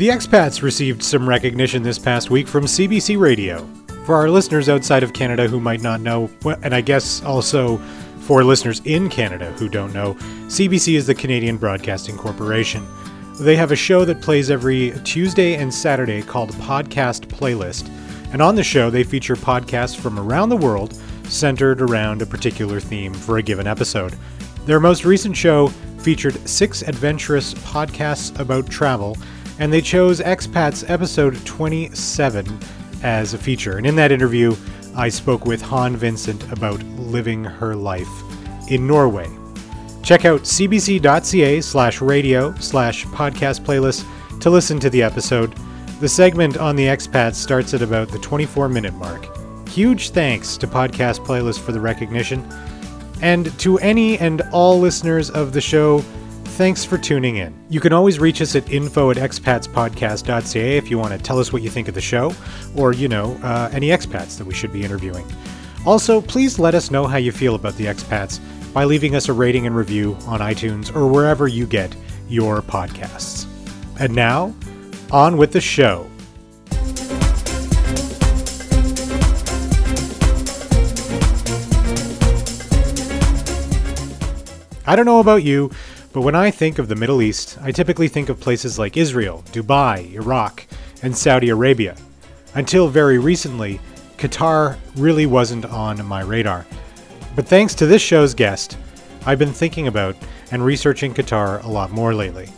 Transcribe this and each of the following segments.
The expats received some recognition this past week from CBC Radio. For our listeners outside of Canada who might not know, and I guess also for listeners in Canada who don't know, CBC is the Canadian Broadcasting Corporation. They have a show that plays every Tuesday and Saturday called Podcast Playlist. And on the show, they feature podcasts from around the world centered around a particular theme for a given episode. Their most recent show featured six adventurous podcasts about travel and they chose Expats episode 27 as a feature. And in that interview, I spoke with Han Vincent about living her life in Norway. Check out cbc.ca slash radio slash podcast playlist to listen to the episode. The segment on the expats starts at about the 24 minute mark. Huge thanks to Podcast Playlist for the recognition. And to any and all listeners of the show, Thanks for tuning in. You can always reach us at info at expatspodcast.ca if you want to tell us what you think of the show, or, you know, uh, any expats that we should be interviewing. Also, please let us know how you feel about the expats by leaving us a rating and review on iTunes or wherever you get your podcasts. And now, on with the show. I don't know about you, but when I think of the Middle East, I typically think of places like Israel, Dubai, Iraq, and Saudi Arabia. Until very recently, Qatar really wasn't on my radar. But thanks to this show's guest, I've been thinking about and researching Qatar a lot more lately.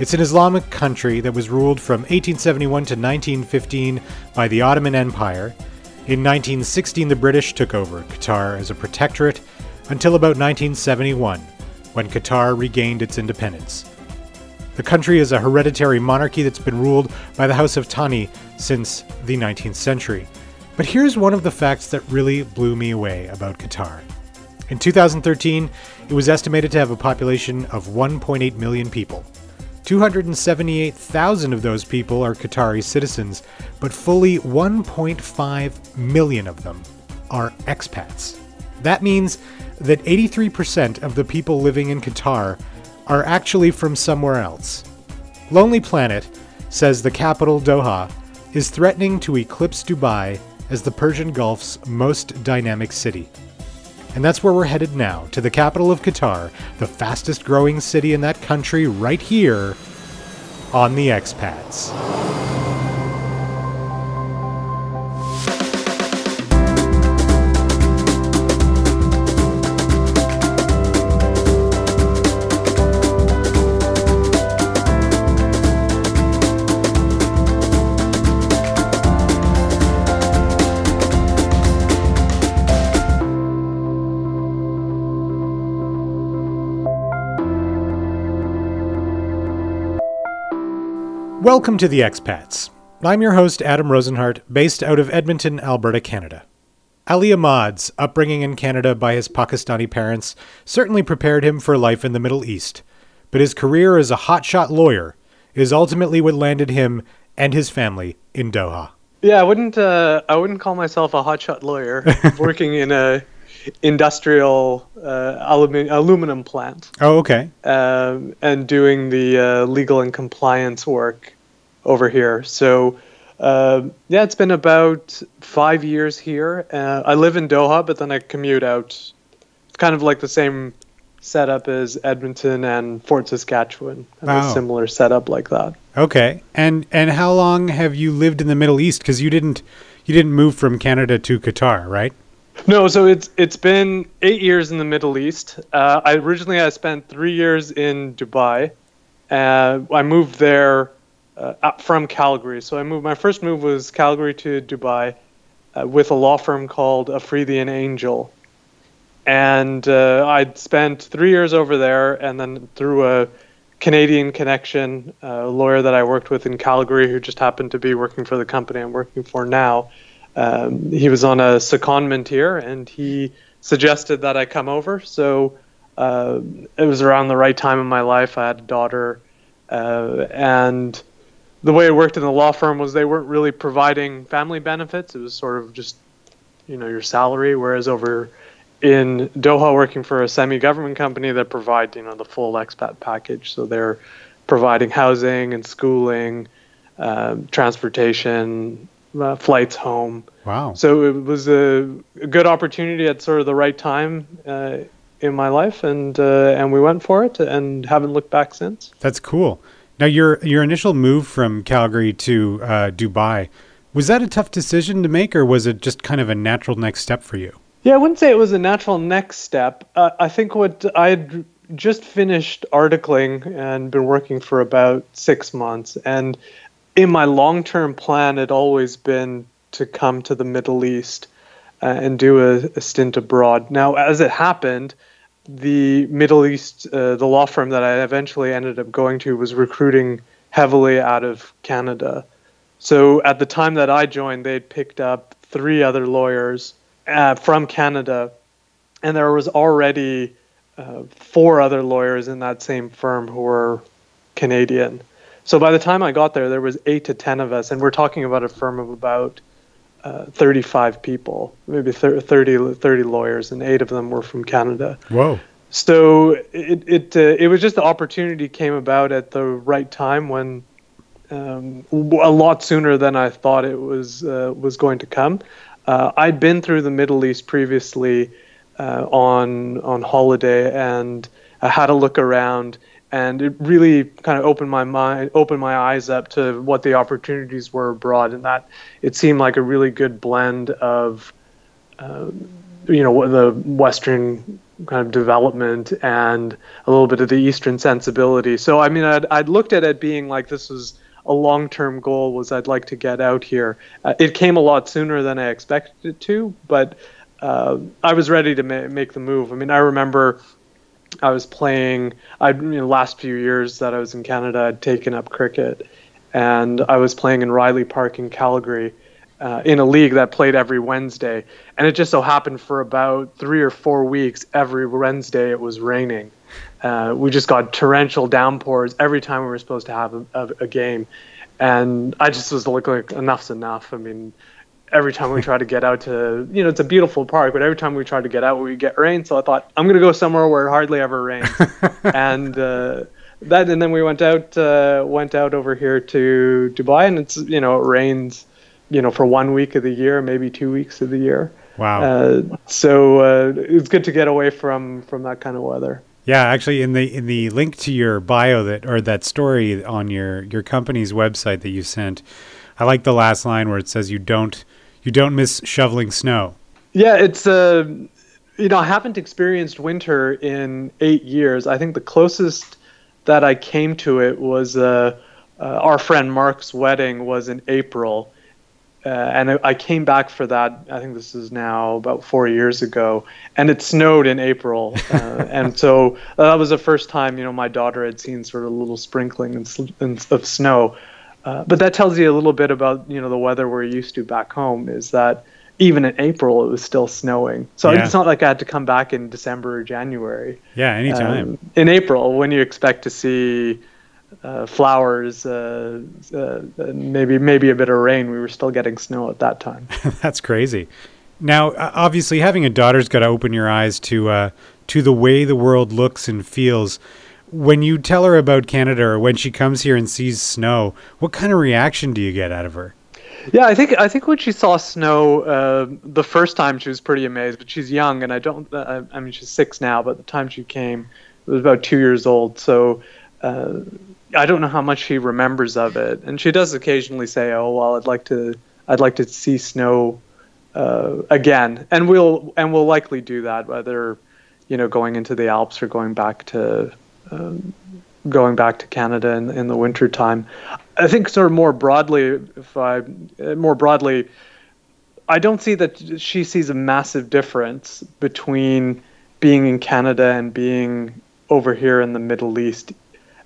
It's an Islamic country that was ruled from 1871 to 1915 by the Ottoman Empire. In 1916, the British took over Qatar as a protectorate until about 1971 when Qatar regained its independence. The country is a hereditary monarchy that's been ruled by the House of Thani since the 19th century. But here's one of the facts that really blew me away about Qatar. In 2013, it was estimated to have a population of 1.8 million people. 278,000 of those people are Qatari citizens, but fully 1.5 million of them are expats. That means that 83% of the people living in Qatar are actually from somewhere else. Lonely Planet says the capital, Doha, is threatening to eclipse Dubai as the Persian Gulf's most dynamic city. And that's where we're headed now, to the capital of Qatar, the fastest growing city in that country, right here on the expats. Welcome to the Expats. I'm your host, Adam Rosenhart, based out of Edmonton, Alberta, Canada. Ali Ahmad's upbringing in Canada by his Pakistani parents certainly prepared him for life in the Middle East, but his career as a hotshot lawyer is ultimately what landed him and his family in Doha. Yeah, I wouldn't. Uh, I wouldn't call myself a hotshot lawyer working in a industrial uh, aluminum, aluminum plant. Oh, okay. Um, and doing the uh, legal and compliance work over here. So, uh, yeah, it's been about five years here. Uh, I live in Doha, but then I commute out. It's kind of like the same setup as Edmonton and Fort Saskatchewan. Wow. A similar setup like that. Okay. And and how long have you lived in the Middle East? Because you didn't you didn't move from Canada to Qatar, right? No, so it's it's been eight years in the Middle East. Uh, I originally I spent three years in Dubai. Uh, I moved there uh, from Calgary. So I moved. My first move was Calgary to Dubai uh, with a law firm called Afridi and Angell, and uh, I'd spent three years over there, and then through a Canadian connection, a lawyer that I worked with in Calgary, who just happened to be working for the company I'm working for now. Um, he was on a secondment here, and he suggested that I come over. So uh, it was around the right time in my life. I had a daughter, uh, and the way it worked in the law firm was they weren't really providing family benefits. It was sort of just, you know, your salary. Whereas over in Doha, working for a semi-government company that provide, you know, the full expat package. So they're providing housing and schooling, uh, transportation, uh, flights home. Wow. So it was a, a, good opportunity at sort of the right time uh, in my life, and uh, and we went for it, and haven't looked back since. That's cool. Now your your initial move from Calgary to uh, Dubai was that a tough decision to make, or was it just kind of a natural next step for you? Yeah, I wouldn't say it was a natural next step. Uh, I think what I had just finished articling and been working for about six months, and in my long term plan, had always been to come to the Middle East uh, and do a, a, stint abroad. Now, as it happened, the Middle East, uh, the law firm that I eventually ended up going to, was recruiting heavily out of Canada. So at the time that I joined, they'd picked up three other lawyers uh, from Canada, and there was already uh, four other lawyers in that same firm who were Canadian. So by the time I got there, there was eight to ten of us, and we're talking about a firm of about uh, 35 people, maybe 30, 30 lawyers, and eight of them were from Canada. Whoa. So it it uh, it was just the opportunity came about at the right time when um, a lot sooner than I thought it was uh, was going to come. Uh, I'd been through the Middle East previously uh, on on holiday, and I had a look around, and it really kind of opened my mind, opened my eyes up to what the opportunities were abroad, and that it seemed like a really good blend of, uh, you know, the Western kind of development and a little bit of the Eastern sensibility. So I mean, I'd, I'd looked at it being like this was a long-term goal was I'd like to get out here. Uh, it came a lot sooner than I expected it to, but uh, I was ready to ma- make the move. I mean, I remember I was playing. I you know, last few years that I was in Canada, I'd taken up cricket, and I was playing in Riley Park in Calgary. Uh, in a league that played every Wednesday, and it just so happened for about three or four weeks, every Wednesday it was raining, uh, we just got torrential downpours every time we were supposed to have a, a, a game, and I just was like, like, enough's enough. I mean, every time we try to get out to, you know, it's a beautiful park, but every time we try to get out, we get rain. So I thought I'm gonna go somewhere where it hardly ever rains, and uh, that, and then we went out, uh, went out over here to Dubai, and it's, you know, it rains, you know, for one week of the year, maybe two weeks of the year. Wow. Uh, so uh, it's good to get away from from that kind of weather. Yeah, actually, in the in the link to your bio that or that story on your your company's website that you sent, I like the last line where it says you don't you don't miss shoveling snow. Yeah, it's uh, you know I haven't experienced winter in eight years. I think the closest that I came to it was uh, uh our friend Mark's wedding was in April, uh, and I came back for that. I think this is now about four years ago, and it snowed in April, uh, and so uh, that was the first time you know my daughter had seen sort of a little sprinkling of snow. Uh, but that tells you a little bit about you know the weather we're used to back home. Is that even in April it was still snowing, so yeah. it's not like I had to come back in December or January. Yeah, anytime. Um, in April, when you expect to see uh, flowers, uh, uh, maybe maybe a bit of rain. We were still getting snow at that time. That's crazy. Now, obviously, having a daughter's got to open your eyes to uh, to the way the world looks and feels. When you tell her about Canada, or when she comes here and sees snow, what kind of reaction do you get out of her? Yeah, I think I think when she saw snow uh, the first time, she was pretty amazed. But she's young, and I don't. Uh, I mean, she's six now, but the time she came, it was about two years old. So uh, I don't know how much she remembers of it, and she does occasionally say, "Oh, well, I'd like to, I'd like to see snow uh, again," and we'll and we'll likely do that, whether you know going into the Alps or going back to um, going back to Canada in, in the winter time. I think sort of more broadly, if I more broadly, I don't see that she sees a massive difference between being in Canada and being over here in the Middle East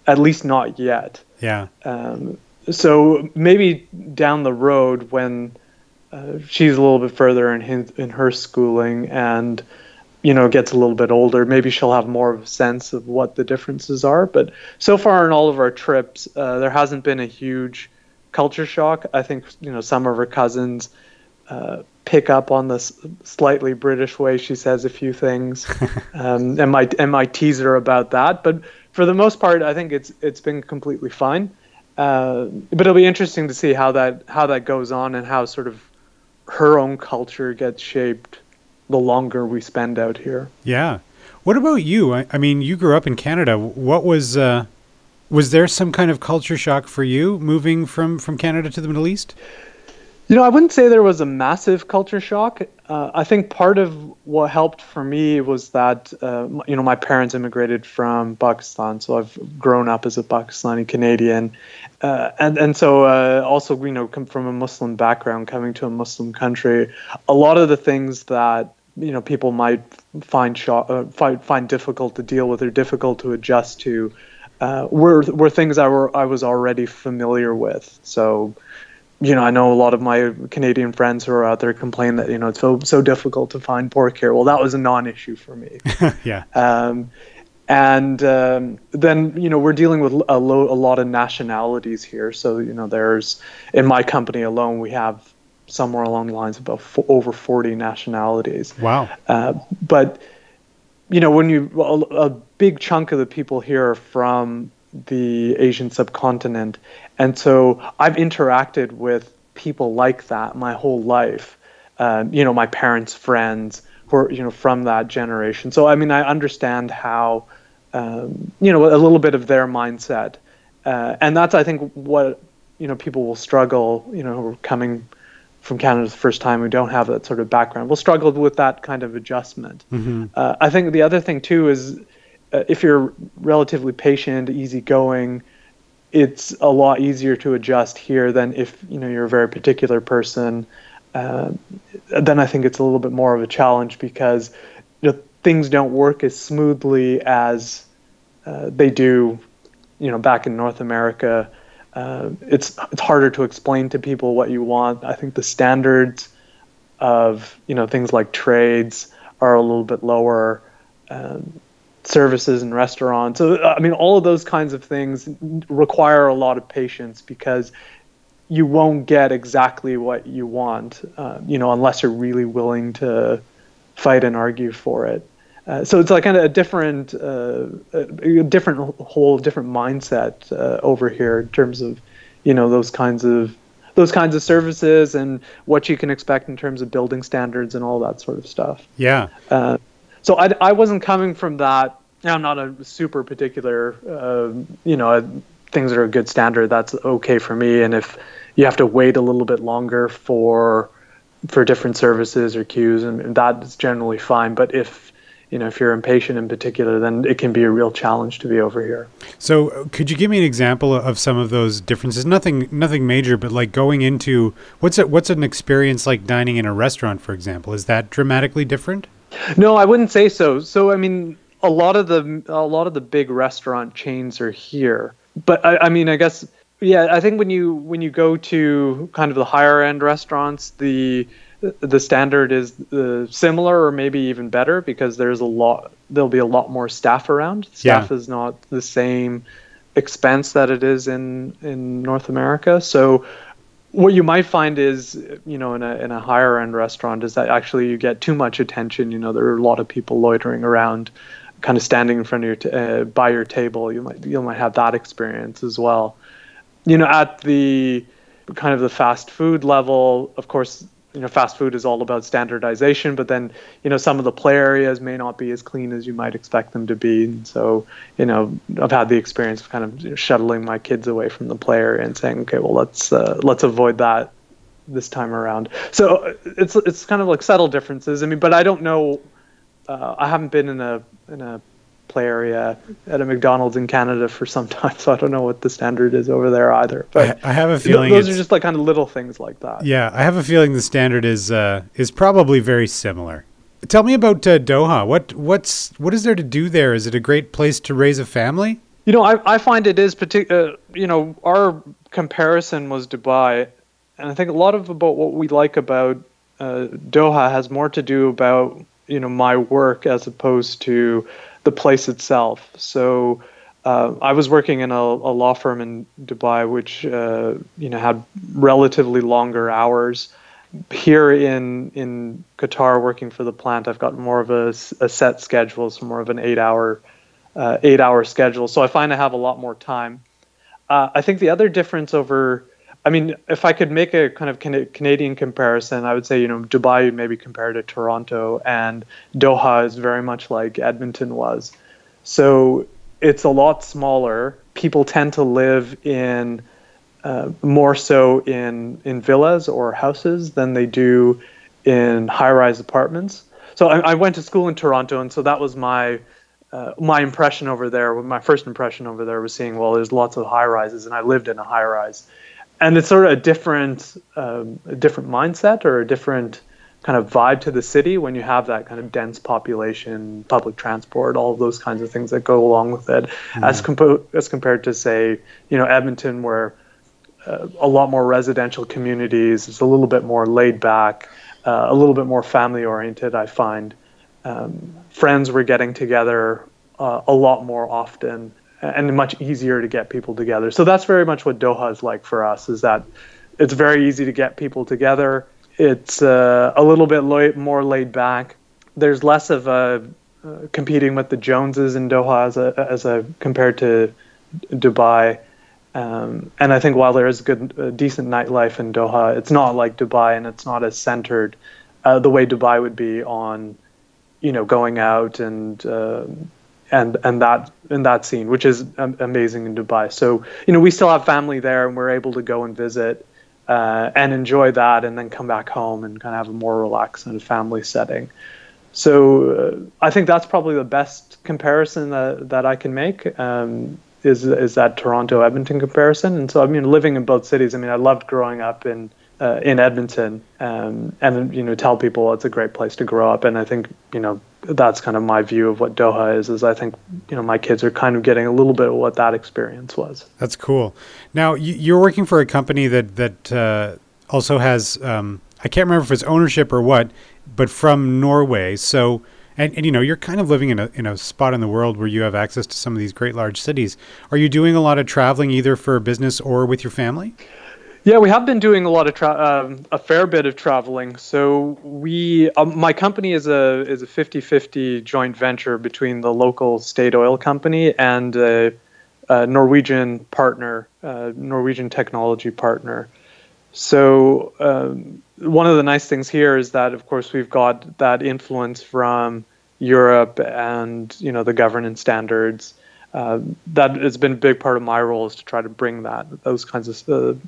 at least not yet. Yeah. Um, so maybe down the road when uh, she's a little bit further in his, in her schooling and you know gets a little bit older, maybe she'll have more of a sense of what the differences are. But so far in all of our trips, uh, there hasn't been a huge culture shock. I think you know some of her cousins. Uh, pick up on the slightly British way she says a few things, um, and my and might tease her about that. But for the most part, I think it's it's been completely fine. uh, but it'll be interesting to see how that how that goes on and how sort of her own culture gets shaped the longer we spend out here. Yeah. What about you? I, I mean, you grew up in Canada. What was uh, was there some kind of culture shock for you moving from from Canada to the Middle East? You know, I wouldn't say there was a massive culture shock. Uh, I think part of what helped for me was that, uh, you know, my parents immigrated from Pakistan, so I've grown up as a Pakistani Canadian, uh, and and so uh, also, you know, come from a Muslim background, coming to a Muslim country, a lot of the things that you know people might find shock, uh, find find difficult to deal with or difficult to adjust to, uh, were were things I were I was already familiar with. So you know, I know a lot of my Canadian friends who are out there complain that you know it's so so difficult to find pork here. Well, that was a non-issue for me. yeah. Um, and um, then you know we're dealing with a, lo- a lot of nationalities here. So you know, there's in my company alone we have somewhere along the lines of about f- over 40 nationalities. Wow. Uh, but you know, when you a, a big chunk of the people here are from the Asian subcontinent. And so I've interacted with people like that my whole life. Uh, you know, my parents' friends are, you know, from that generation. So, I mean, I understand how, um, you know, a little bit of their mindset. Uh, and that's, I think, what, you know, people will struggle, you know, who are coming from Canada the first time who don't have that sort of background will struggle with that kind of adjustment. Mm-hmm. Uh, I think the other thing, too, is uh, if you're relatively patient, easygoing, it's a lot easier to adjust here than if you know you're a very particular person. Uh, then I think it's a little bit more of a challenge because you know, things don't work as smoothly as uh, they do, you know, back in North America. Uh, it's it's harder to explain to people what you want. I think the standards of you know things like trades are a little bit lower. Um, services and restaurants. So, I mean, all of those kinds of things require a lot of patience because you won't get exactly what you want, uh, you know, unless you're really willing to fight and argue for it. Uh, so it's like kind of a different, uh, a different whole different mindset uh, over here in terms of, you know, those kinds of those kinds of services and what you can expect in terms of building standards and all that sort of stuff. Yeah. Uh, so I, I wasn't coming from that. I'm not a super particular, uh, you know, things that are a good standard. That's okay for me. And if you have to wait a little bit longer for for different services or queues, and that's generally fine. But if you know if you're impatient in particular, then it can be a real challenge to be over here. So, could you give me an example of some of those differences? Nothing, nothing major, but like going into what's it? What's an experience like dining in a restaurant, for example? Is that dramatically different? No, I wouldn't say so. So I mean, a lot of the a lot of the big restaurant chains are here, but I, I mean, I guess yeah, I think when you when you go to kind of the higher end restaurants, the the standard is uh, similar or maybe even better because there's a lot there'll be a lot more staff around. Staff yeah. is not the same expense that it is in in North America. So what you might find is you know in a in a higher end restaurant is that actually you get too much attention you know there are a lot of people loitering around kind of standing in front of your t- uh, by your table you might you might have that experience as well. You know at the kind of the fast food level of course you know fast food is all about standardization but then you know some of the play areas may not be as clean as you might expect them to be. And so you know i've had the experience of kind of shuttling my kids away from the play area and saying okay well let's uh, let's avoid that this time around. So it's it's kind of like subtle differences. I mean but i don't know uh, i haven't been in a in a play area at a McDonald's in Canada for some time, so I don't know what the standard is over there either. But I, have a feeling those are just like kind of little things like that. Yeah, I have a feeling the standard is uh, is probably very similar. Tell me about uh, Doha. What what's what is there to do there? Is it a great place to raise a family? You know, I, I find it is particular. Uh, you know, our comparison was Dubai, and I think a lot of about what we like about uh, Doha has more to do about you know my work as opposed to the place itself. So uh, I was working in a, a, law firm in Dubai, which uh, you know had relatively longer hours. Here in in Qatar, working for the plant, I've got more of a, a set schedule, so more of an eight hour uh, eight hour schedule. So I find I have a lot more time. Uh, I think the other difference over, I mean, if I could make a kind of Canadian comparison, I would say, you know, Dubai maybe compared to Toronto, and Doha is very much like Edmonton was. So it's a lot smaller. People tend to live in uh, more so in in villas or houses than they do in high-rise apartments. So I, I went to school in Toronto, and so that was my uh, my impression over there. My first impression over there was seeing well, there's lots of high-rises, and I lived in a high-rise, and it's sort of a different um, a different mindset or a different kind of vibe to the city when you have that kind of dense population, public transport, all of those kinds of things that go along with it, mm. as compo- as compared to say, you know, Edmonton, where uh, a lot more residential communities. It's a little bit more laid back, uh, a little bit more family oriented. I find um, friends were getting together uh, a lot more often and much easier to get people together. So that's very much what Doha is like for us. Is that it's very easy to get people together. It's uh, a little bit more laid back. There's less of a uh, competing with the Joneses in Doha as a as a compared to Dubai. Um, and I think while there is good, uh, decent nightlife in Doha, it's not like Dubai, and it's not as centered uh, the way Dubai would be on, you know, going out and uh, and and that in that scene, which is amazing in Dubai. So you know, we still have family there, and we're able to go and visit uh, and enjoy that, and then come back home and kind of have a more relaxed and family setting. So uh, I think that's probably the best comparison that that I can make. Um, is is that Toronto Edmonton comparison. And so I mean, living in both cities. I mean, I loved growing up in uh, in Edmonton, um, and you know, tell people it's a great place to grow up. And I think you know that's kind of my view of what Doha is. Is I think you know my kids are kind of getting a little bit of what that experience was. That's cool. Now you're working for a company that that uh, also has um, I can't remember if it's ownership or what, but from Norway. So and, and you know you're kind of living in a in a spot in the world where you have access to some of these great large cities. Are you doing a lot of traveling either for business or with your family? Yeah, we have been doing a lot of tra- um, a fair bit of traveling. So we, um, my company is a is a 50-50 joint venture between the local state oil company and a, a Norwegian partner, a Norwegian technology partner. So um, one of the nice things here is that, of course, we've got that influence from Europe and you know the governance standards. Uh, that has been a big part of my role is to try to bring that those kinds of uh,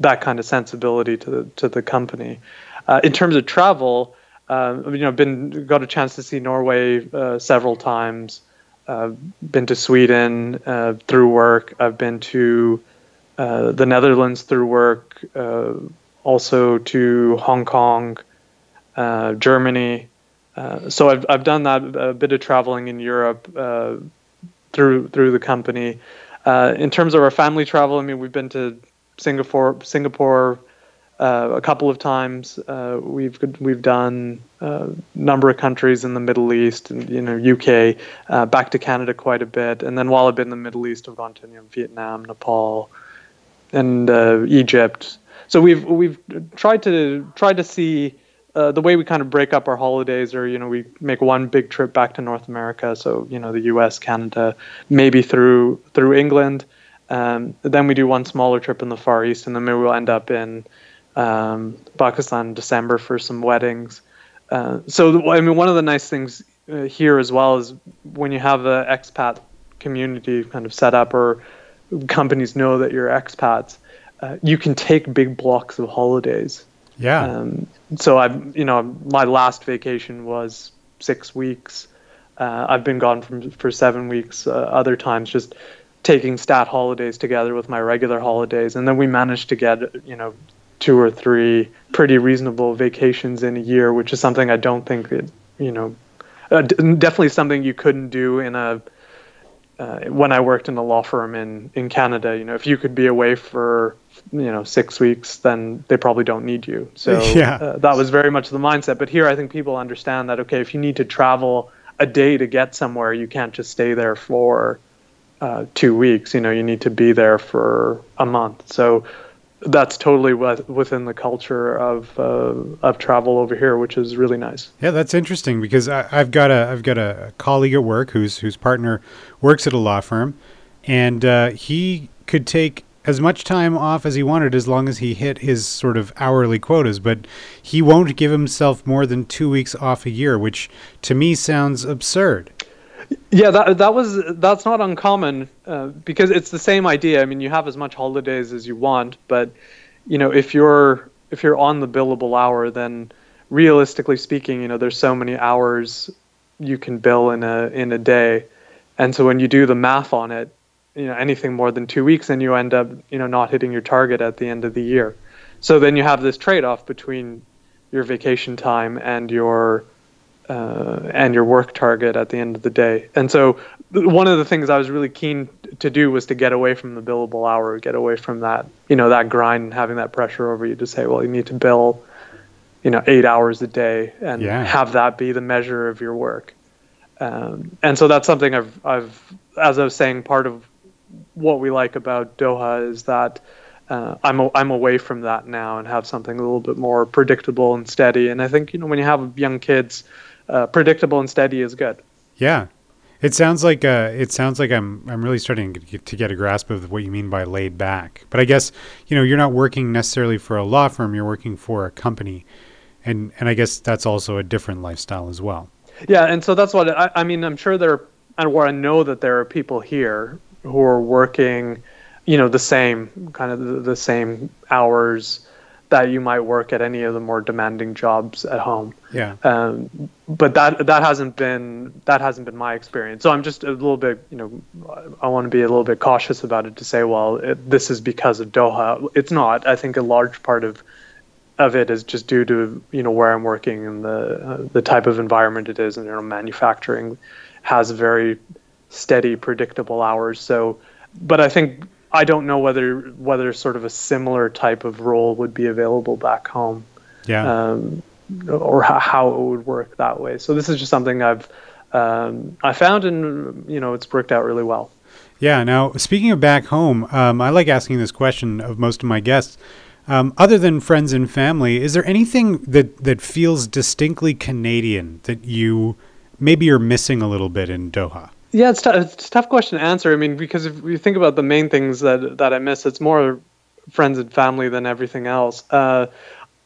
that kind of sensibility to the to the company. Uh, in terms of travel, uh, you know, been got a chance to see Norway uh, several times. Uh been to Sweden uh, through work. I've been to the Netherlands through work also to Hong Kong, uh, Germany. Uh, so I've I've done that a bit of traveling in Europe uh, through through the company. Uh, in terms of our family travel, I mean we've been to Singapore Singapore uh, a couple of times. Uh, we've we've done a number of countries in the Middle East, and you know UK, back to Canada quite a bit, and then while I've been in the Middle East, I've gone to you know, Vietnam, Nepal, and Egypt so we've we've tried to tried to see uh, the way we kind of break up our holidays, or you know, we make one big trip back to North America. So you know, the U.S., Canada, maybe through through England. Um, then we do one smaller trip in the Far East, and then maybe we'll end up in um, Pakistan in December for some weddings. Uh, so I mean, one of the nice things uh, here as well is when you have an expat community kind of set up, or companies know that you're expats uh, you can take big blocks of holidays. Yeah. Um, so I've, you know, my last vacation was six weeks. Uh, I've been gone from for seven weeks. Uh, other times, just taking stat holidays together with my regular holidays, and then we managed to get, you know, two or three pretty reasonable vacations in a year, which is something I don't think that, you know, uh, definitely something you couldn't do in a uh, when I worked in a law firm in in Canada. You know, if you could be away for you know six weeks, then they probably don't need you. So yeah. uh, that was very much the mindset. But here, I think people understand that okay, if you need to travel a day to get somewhere, you can't just stay there for uh, two weeks. You know, you need to be there for a month. So that's totally within the culture of uh, of travel over here, which is really nice. Yeah, that's interesting because I, have got a I've got a colleague at work whose whose partner works at a law firm, and uh, he could take as much time off as he wanted as long as he hit his sort of hourly quotas, but he won't give himself more than two weeks off a year, which to me sounds absurd. Yeah, that that was that's not uncommon uh, because it's the same idea. I mean, you have as much holidays as you want, but you know, if you're if you're on the billable hour, then realistically speaking, you know, there's so many hours you can bill in a in a day, and so when you do the math on it, you know, anything more than two weeks, then you end up, you know, not hitting your target at the end of the year. So then you have this trade-off between your vacation time and your uh, and your work target at the end of the day. And so one of the things I was really keen to do was to get away from the billable hour, get away from that, you know, that grind and having that pressure over you to say, well, you need to bill, you know, eight hours a day and yeah. have that be the measure of your work. Um, and so that's something I've, I've, as I was saying, part of what we like about Doha is that uh, I'm a, I'm away from that now and have something a little bit more predictable and steady. And I think you know when you have young kids, uh, predictable and steady is good. Yeah, it sounds like uh, it sounds like I'm I'm really starting to get, a grasp of what you mean by laid back. But I guess you know you're not working necessarily for a law firm; you're working for a company, and and I guess that's also a different lifestyle as well. Yeah, and so that's what I, I mean. I'm sure there, and where I know that there are people here who are working, you know, the same kind of the, the same hours that you might work at any of the more demanding jobs at home. Yeah. Um, but that that hasn't been that hasn't been my experience. So I'm just a little bit, you know, I want to be a little bit cautious about it to say, well, it, this is because of Doha. It's not. I think a large part of of it is just due to you know where I'm working and the uh, the type of environment it is, and you know, manufacturing has very steady, predictable hours. So, but I think I don't know whether whether sort of a similar type of role would be available back home. Yeah. Um, or how, it would work that way. So this is just something I've um, I found, and you know, it's worked out really well. Yeah. Now, speaking of back home, um, I like asking this question of most of my guests. Um, other than friends and family, is there anything that that feels distinctly Canadian that you maybe you're missing a little bit in Doha? Yeah, it's, t- it's a tough question to answer. I mean, because if you think about the main things that that I miss, it's more friends and family than everything else. Uh,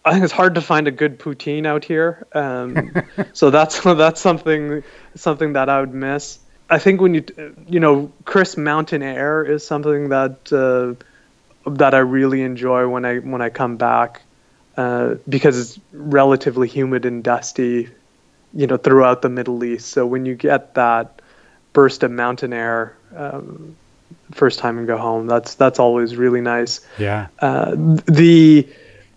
I think it's hard to find a good poutine out here, um, so that's that's something something that I would miss. I think when you you know crisp mountain air is something that uh, that I really enjoy when I when I come back uh, because it's relatively humid and dusty, you know, throughout the Middle East. So when you get that burst of mountain air um, first time and go home. That's that's always really nice. Yeah. Uh, the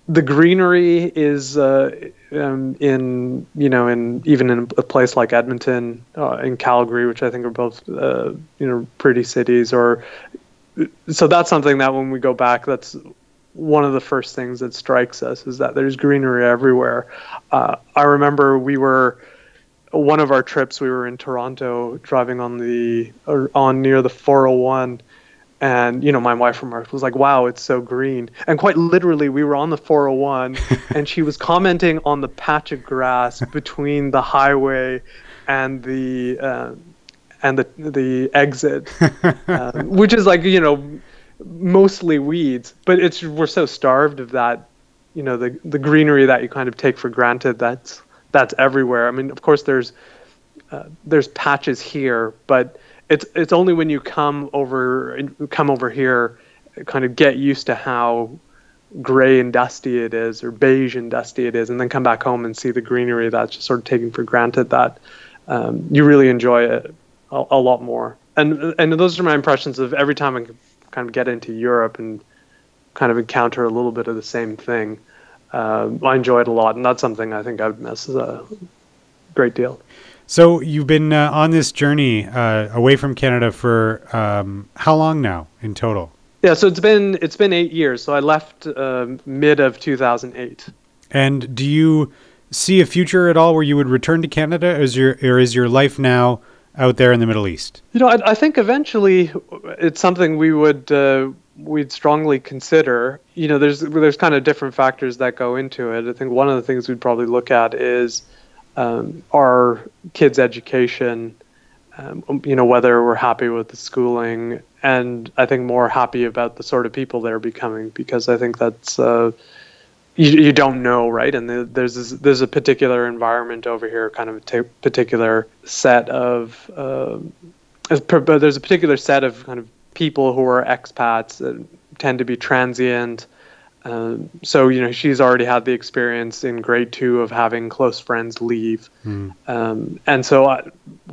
the greenery is uh, um, in you know in even in a place like Edmonton, uh, in Calgary, which I think are both uh, you know pretty cities. Or so that's something that when we go back, that's one of the first things that strikes us is that there's greenery everywhere. Uh, I remember we were one of our trips we were in Toronto driving on the on near the 401 and you know my wife remarked was like wow it's so green. And quite literally we were on the 401 and she was commenting on the patch of grass between the highway and the uh, and the the exit uh, which is like you know mostly weeds. But it's we're so starved of that you know the the greenery that you kind of take for granted that's that's everywhere. I mean, of course, there's uh, there's patches here, but it's it's only when you come over come over here, kind of get used to how gray and dusty it is, or beige and dusty it is, and then come back home and see the greenery that's just sort of taken for granted that um, you really enjoy it a, a, lot more. And and those are my impressions of every time I kind of get into Europe and kind of encounter a little bit of the same thing uh, I enjoy it a lot, and that's something I think I would miss a great deal. So you've been uh, on this journey uh, away from Canada for um, how long now in total? Yeah, so it's been it's been eight years. So I left uh, mid of 2008. And do you see a future at all where you would return to Canada, or is your or is your life now out there in the Middle East? You know, I, I think eventually it's something we would uh, we'd strongly consider. You know, there's there's kind of different factors that go into it. I think one of the things we'd probably look at is um, our kids' education. Um, you know, whether we're happy with the schooling and I think more happy about the sort of people they're becoming because I think that's uh, you, you don't know, right? And the, there's this, there's a particular environment over here, kind of a t- particular set of uh, there's a particular set of kind of people who are expats that tend to be transient. Um, so you know she's already had the experience in grade two of having close friends leave, mm. um, and so I,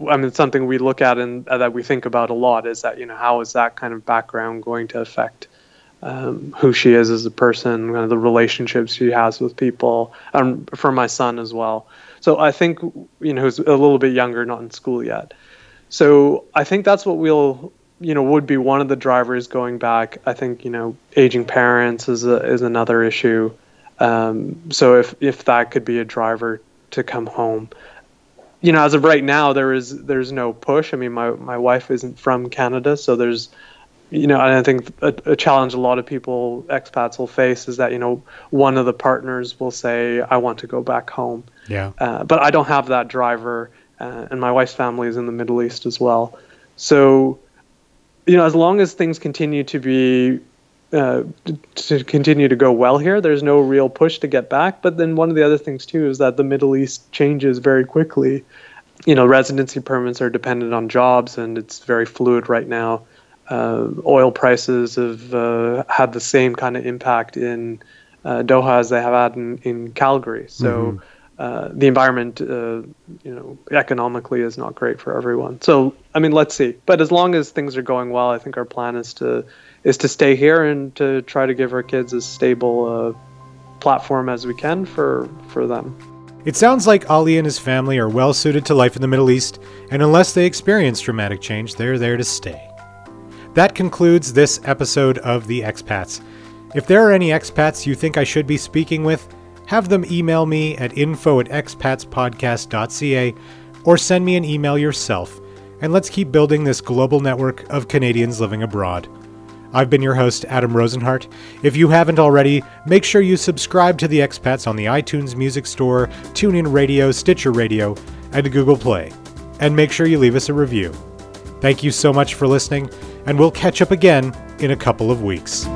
I mean something we look at and uh, that we think about a lot is that you know how is that kind of background going to affect um, who she is as a person, kind of the relationships she has with people, and for my son as well. So I think you know who's a little bit younger, not in school yet. So I think that's what we'll you know would be one of the drivers going back. I think you know aging parents is a, is another issue. Um, so if if that could be a driver to come home, you know, as of right now, there is there's no push. I mean, my my wife isn't from Canada, so there's you know, and I think a, a, challenge a lot of people, expats will face is that, you know, one of the partners will say, I want to go back home. Yeah. Uh, but I don't have that driver, uh, and my wife's family is in the Middle East as well. So, you know, as long as things continue to be, uh, to continue to go well here, there's no real push to get back. But then one of the other things, too, is that the Middle East changes very quickly. You know, residency permits are dependent on jobs, and it's very fluid right now uh, oil prices have uh, had the same kind of impact in uh, Doha as they have had in, in Calgary. So mm-hmm. Uh, the environment, uh, you know, economically is not great for everyone. So I mean, let's see. But as long as things are going well, I think our plan is to is to stay here and to try to give our kids as stable uh, platform as we can for for them. It sounds like Ali and his family are well suited to life in the Middle East, and unless they experience dramatic change, they're there to stay. That concludes this episode of The Expats. If there are any expats you think I should be speaking with, have them email me at info at expatspodcast.ca or send me an email yourself, and let's keep building this global network of Canadians living abroad. I've been your host, Adam Rosenhart. If you haven't already, make sure you subscribe to The Expats on the iTunes Music Store, TuneIn Radio, Stitcher Radio, and Google Play. And make sure you leave us a review. Thank you so much for listening and we'll catch up again in a couple of weeks.